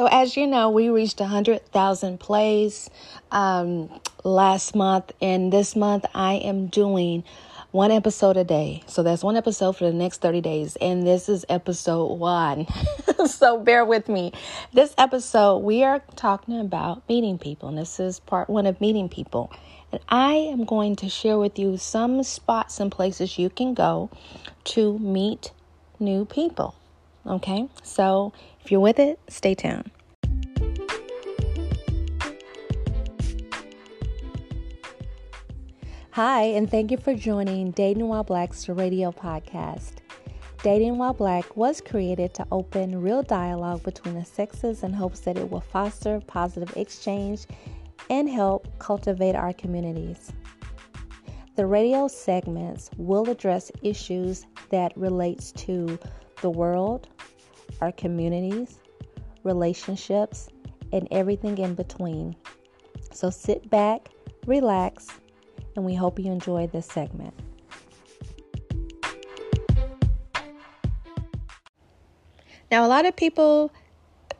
So, as you know, we reached 100,000 plays um, last month, and this month I am doing one episode a day. So, that's one episode for the next 30 days, and this is episode one. so, bear with me. This episode, we are talking about meeting people, and this is part one of meeting people. And I am going to share with you some spots and places you can go to meet new people. Okay, so if you're with it, stay tuned. Hi, and thank you for joining Dating While Black's radio podcast. Dating While Black was created to open real dialogue between the sexes in hopes that it will foster positive exchange and help cultivate our communities. The radio segments will address issues that relates to the world, our communities, relationships, and everything in between. So sit back, relax, and we hope you enjoy this segment. Now, a lot of people,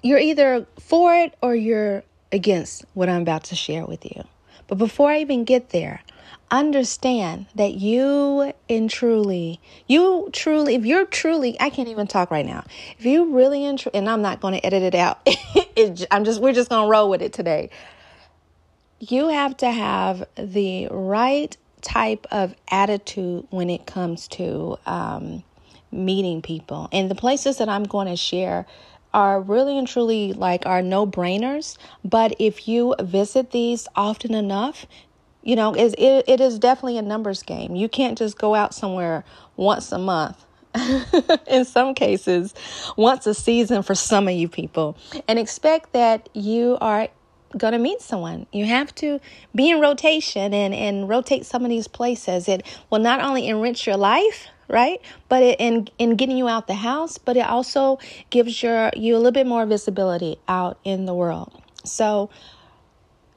you're either for it or you're against what I'm about to share with you. But before I even get there, understand that you and truly, you truly, if you're truly, I can't even talk right now. If you really and, and I'm not going to edit it out. it, I'm just, we're just going to roll with it today. You have to have the right type of attitude when it comes to um, meeting people. And the places that I'm going to share are really and truly like are no brainers. But if you visit these often enough, you know, it, it, it is definitely a numbers game. You can't just go out somewhere once a month. in some cases, once a season for some of you people, and expect that you are going to meet someone. You have to be in rotation and, and rotate some of these places. It will not only enrich your life, right? But it, in in getting you out the house, but it also gives your you a little bit more visibility out in the world. So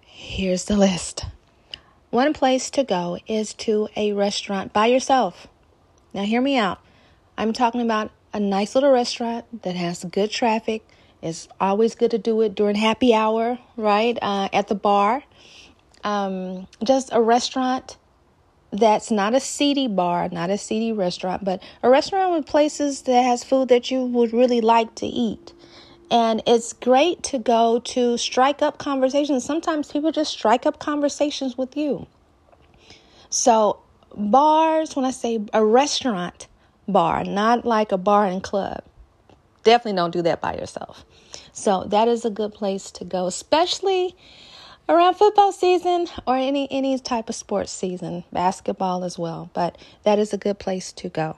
here's the list. One place to go is to a restaurant by yourself. Now hear me out. I'm talking about a nice little restaurant that has good traffic. It's always good to do it during happy hour, right? Uh, at the bar. Um, just a restaurant that's not a seedy bar, not a seedy restaurant, but a restaurant with places that has food that you would really like to eat. And it's great to go to strike up conversations. Sometimes people just strike up conversations with you. So, bars, when I say a restaurant bar, not like a bar and club, definitely don't do that by yourself. So, that is a good place to go, especially around football season or any any type of sports season, basketball as well. But that is a good place to go.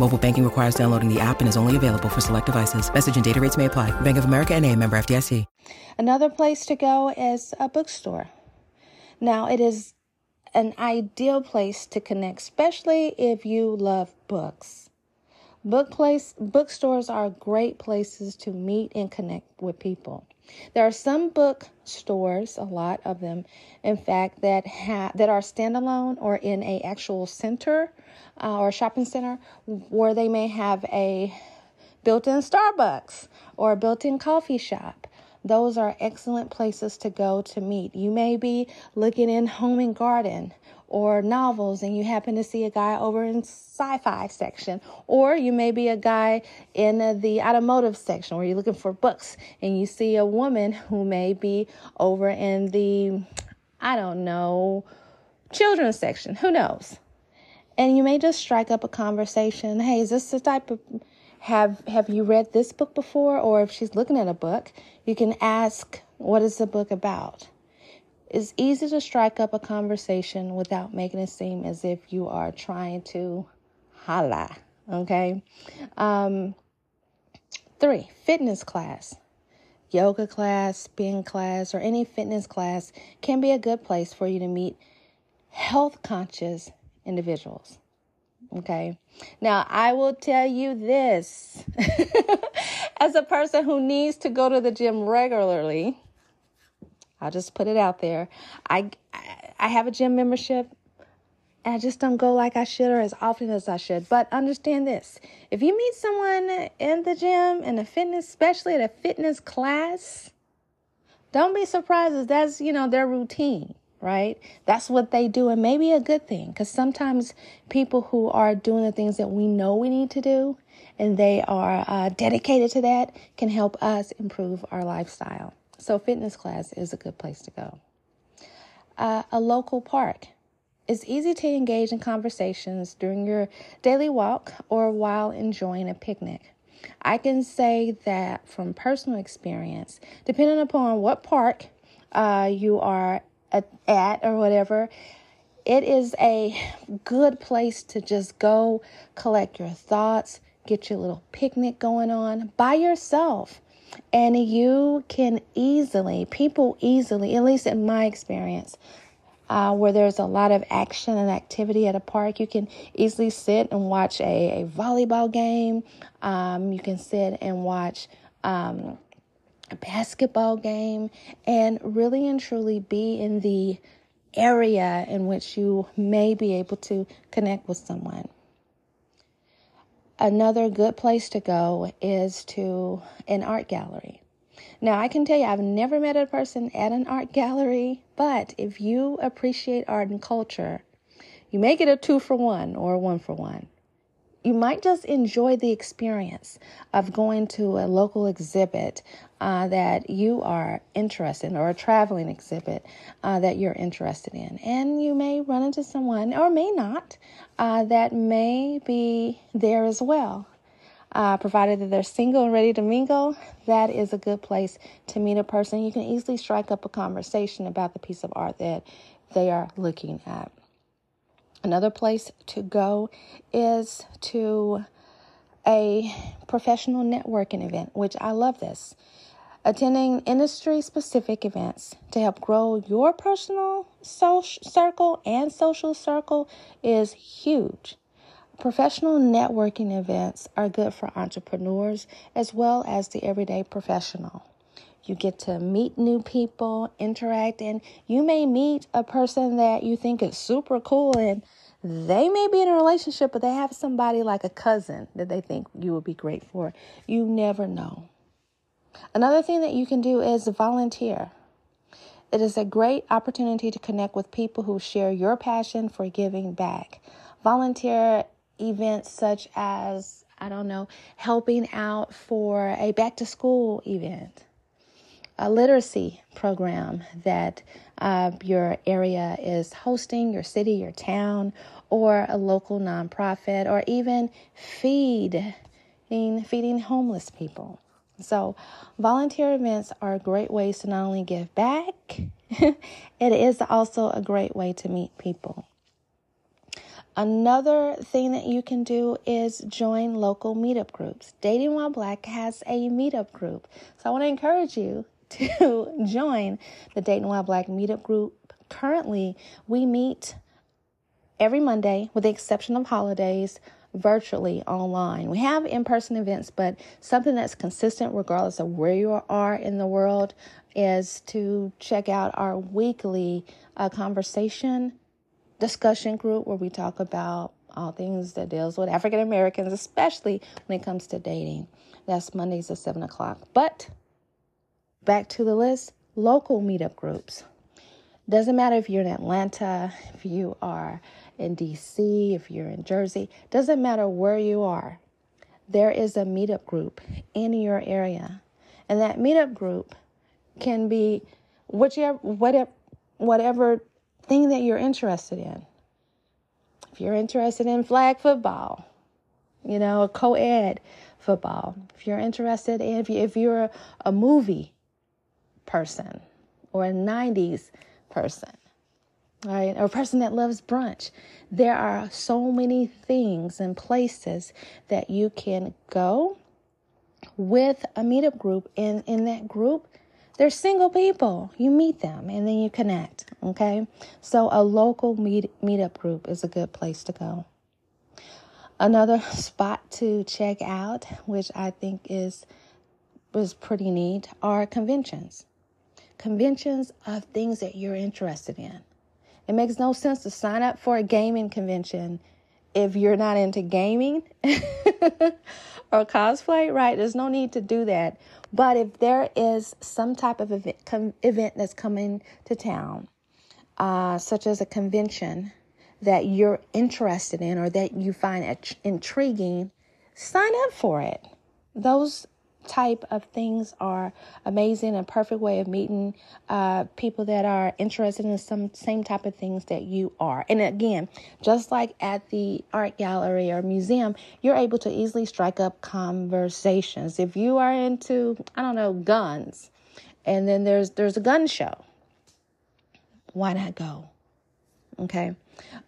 Mobile banking requires downloading the app and is only available for select devices. Message and data rates may apply. Bank of America and a member FDIC. Another place to go is a bookstore. Now, it is an ideal place to connect, especially if you love books. Book place bookstores are great places to meet and connect with people. There are some bookstores, a lot of them, in fact, that have that are standalone or in a actual center uh, or shopping center where they may have a built-in Starbucks or a built-in coffee shop. Those are excellent places to go to meet. You may be looking in home and garden or novels and you happen to see a guy over in sci-fi section or you may be a guy in uh, the automotive section where you're looking for books and you see a woman who may be over in the I don't know children's section. Who knows? And you may just strike up a conversation. Hey is this the type of have have you read this book before? Or if she's looking at a book you can ask what is the book about it's easy to strike up a conversation without making it seem as if you are trying to holla. Okay. Um, three, fitness class. Yoga class, spin class, or any fitness class can be a good place for you to meet health conscious individuals. Okay. Now, I will tell you this as a person who needs to go to the gym regularly, I'll just put it out there. I, I have a gym membership. And I just don't go like I should or as often as I should. But understand this if you meet someone in the gym, in a fitness, especially at a fitness class, don't be surprised if that's, you know, their routine right? That's what they do, and maybe a good thing because sometimes people who are doing the things that we know we need to do and they are uh, dedicated to that can help us improve our lifestyle. So, fitness class is a good place to go. Uh, a local park. It's easy to engage in conversations during your daily walk or while enjoying a picnic. I can say that from personal experience, depending upon what park uh, you are at, or whatever, it is a good place to just go collect your thoughts, get your little picnic going on by yourself. And you can easily, people easily, at least in my experience, uh, where there's a lot of action and activity at a park, you can easily sit and watch a, a volleyball game. Um, you can sit and watch um, a basketball game and really and truly be in the area in which you may be able to connect with someone. Another good place to go is to an art gallery. Now, I can tell you, I've never met a person at an art gallery, but if you appreciate art and culture, you may get a two for one or a one for one you might just enjoy the experience of going to a local exhibit uh, that you are interested in or a traveling exhibit uh, that you're interested in. And you may run into someone, or may not, uh, that may be there as well. Uh, provided that they're single and ready to mingle, that is a good place to meet a person. You can easily strike up a conversation about the piece of art that they are looking at. Another place to go is to a professional networking event, which I love this. Attending industry specific events to help grow your personal social circle and social circle is huge. Professional networking events are good for entrepreneurs as well as the everyday professional. You get to meet new people, interact, and you may meet a person that you think is super cool and they may be in a relationship, but they have somebody like a cousin that they think you would be great for. You never know. Another thing that you can do is volunteer. It is a great opportunity to connect with people who share your passion for giving back. Volunteer events such as, I don't know, helping out for a back to school event a literacy program that uh, your area is hosting, your city, your town, or a local nonprofit, or even feeding, feeding homeless people. So, volunteer events are great ways to not only give back, it is also a great way to meet people. Another thing that you can do is join local meetup groups. Dating While Black has a meetup group. So I want to encourage you to join the Dating While Black meetup group. Currently, we meet every Monday, with the exception of holidays, virtually online. We have in person events, but something that's consistent regardless of where you are in the world is to check out our weekly uh, conversation discussion group where we talk about all things that deals with African Americans, especially when it comes to dating. That's Mondays at 7 o'clock. But back to the list local meetup groups. Doesn't matter if you're in Atlanta, if you are in DC, if you're in Jersey, doesn't matter where you are. There is a meetup group in your area. And that meetup group can be whichever whatever whatever thing that you're interested in. If you're interested in flag football, you know, co-ed football. If you're interested in if, you, if you're a, a movie person or a 90s person, right? Or a person that loves brunch. There are so many things and places that you can go with a meetup group. And in that group, They're single people. You meet them and then you connect. Okay. So a local meet meetup group is a good place to go. Another spot to check out, which I think is was pretty neat, are conventions. Conventions of things that you're interested in. It makes no sense to sign up for a gaming convention if you're not into gaming or cosplay, right? There's no need to do that. But if there is some type of event, com- event that's coming to town, uh, such as a convention that you're interested in or that you find intriguing, sign up for it. Those type of things are amazing and perfect way of meeting uh, people that are interested in some same type of things that you are. And again just like at the art gallery or museum you're able to easily strike up conversations. If you are into i don't know guns and then there's there's a gun show why not go? Okay?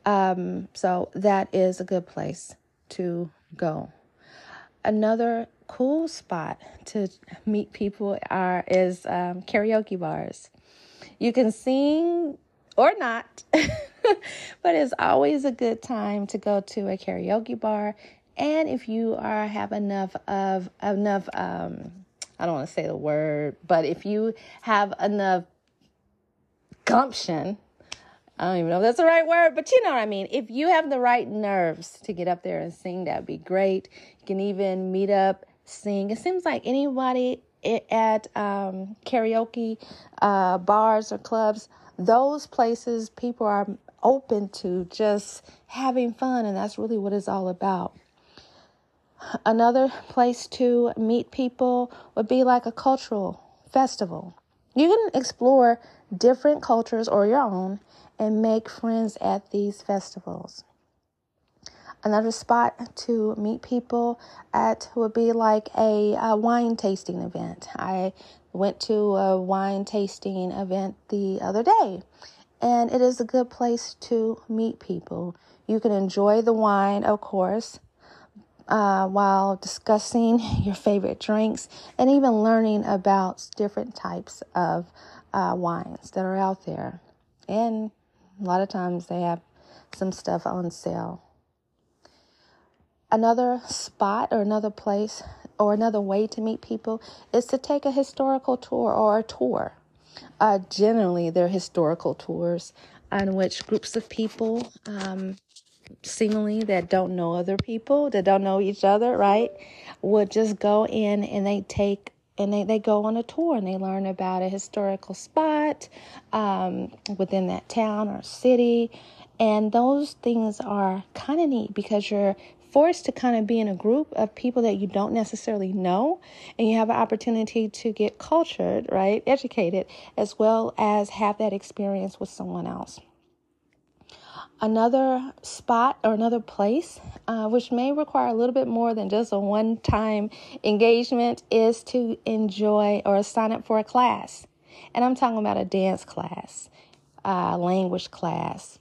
Um, so that is a good place to go. Another cool spot to meet people are is um, karaoke bars. You can sing or not, but it's always a good time to go to a karaoke bar. And if you are have enough of enough, um, I don't want to say the word, but if you have enough gumption, I don't even know if that's the right word, but you know what I mean. If you have the right nerves to get up there and sing, that'd be great. You can even meet up sing. It seems like anybody at um, karaoke uh, bars or clubs, those places, people are open to just having fun, and that's really what it's all about. Another place to meet people would be like a cultural festival. You can explore different cultures or your own and make friends at these festivals. Another spot to meet people at would be like a, a wine tasting event. I went to a wine tasting event the other day, and it is a good place to meet people. You can enjoy the wine, of course, uh, while discussing your favorite drinks and even learning about different types of uh, wines that are out there. And a lot of times they have some stuff on sale another spot or another place or another way to meet people is to take a historical tour or a tour. Uh, generally, they're historical tours on which groups of people, um, seemingly that don't know other people, that don't know each other, right, would just go in and they take and they, they go on a tour and they learn about a historical spot um, within that town or city. And those things are kind of neat because you're forced to kind of be in a group of people that you don't necessarily know, and you have an opportunity to get cultured, right, educated, as well as have that experience with someone else. Another spot or another place, uh, which may require a little bit more than just a one time engagement, is to enjoy or sign up for a class. And I'm talking about a dance class, uh, language class,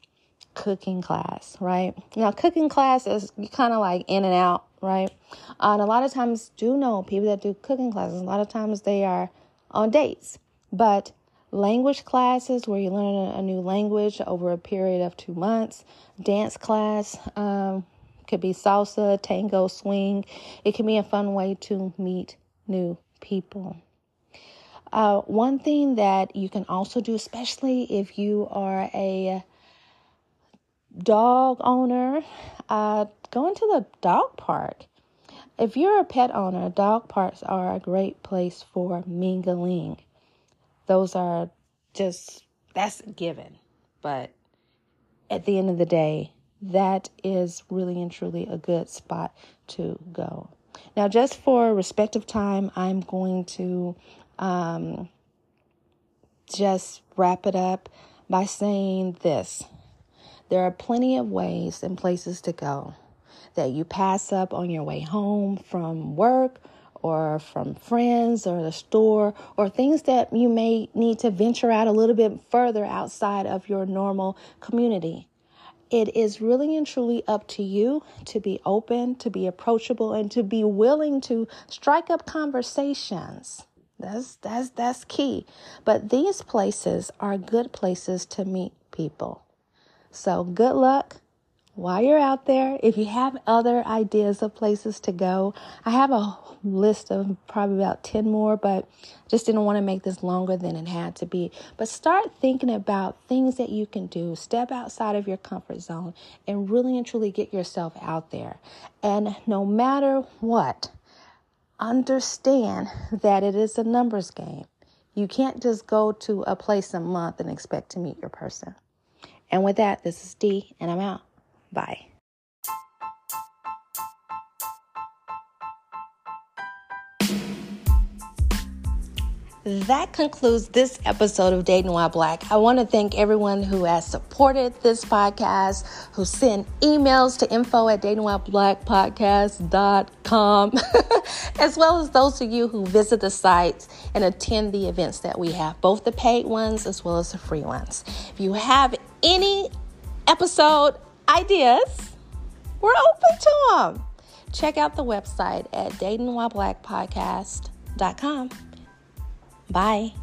cooking class, right? Now, cooking class is kind of like in and out, right? Uh, and a lot of times, do know people that do cooking classes. A lot of times they are on dates, but language classes where you learn a, new language over a period of two months, dance class. Um, could be salsa, tango, swing. It can be a fun way to meet new people. Uh, one thing that you can also do, especially if you are a dog owner, uh, into the dog park. If you're a pet owner, dog parks are a great place for mingling. Those are just, that's given. But at the end of the day, that is really and truly a good spot to go. Now, just for respect of time, I'm going to um, just wrap it up by saying this. There are plenty of ways and places to go that you pass up on your way home from work or from friends or the store or things that you may need to venture out a little bit further outside of your normal community. It is really and truly up to you to be open, to be approachable, and to be willing to strike up conversations. That's that's that's key. But these places are good places to meet people. So good luck while you're out there. If you have other ideas of places to go, I have a list of probably about 10 more, but just didn't want to make this longer than it had to be. But start thinking about things that you can do. Step outside of your comfort zone and really and truly get yourself out there. And no matter what, understand that it is a numbers game. You can't just go to a place a month and expect to meet your person. And with that, this is Dee, and I'm out. Bye. That concludes this episode of Dating While Black. I want to thank everyone who has supported this podcast, who sent emails to info at datingwhileblackpodcast.com, as well as those of you who visit the sites and attend the events that we have, both the paid ones as well as the free ones. If you have any episode ideas, we're open to them. Check out the website at datingwhileblackpodcast.com. Bye.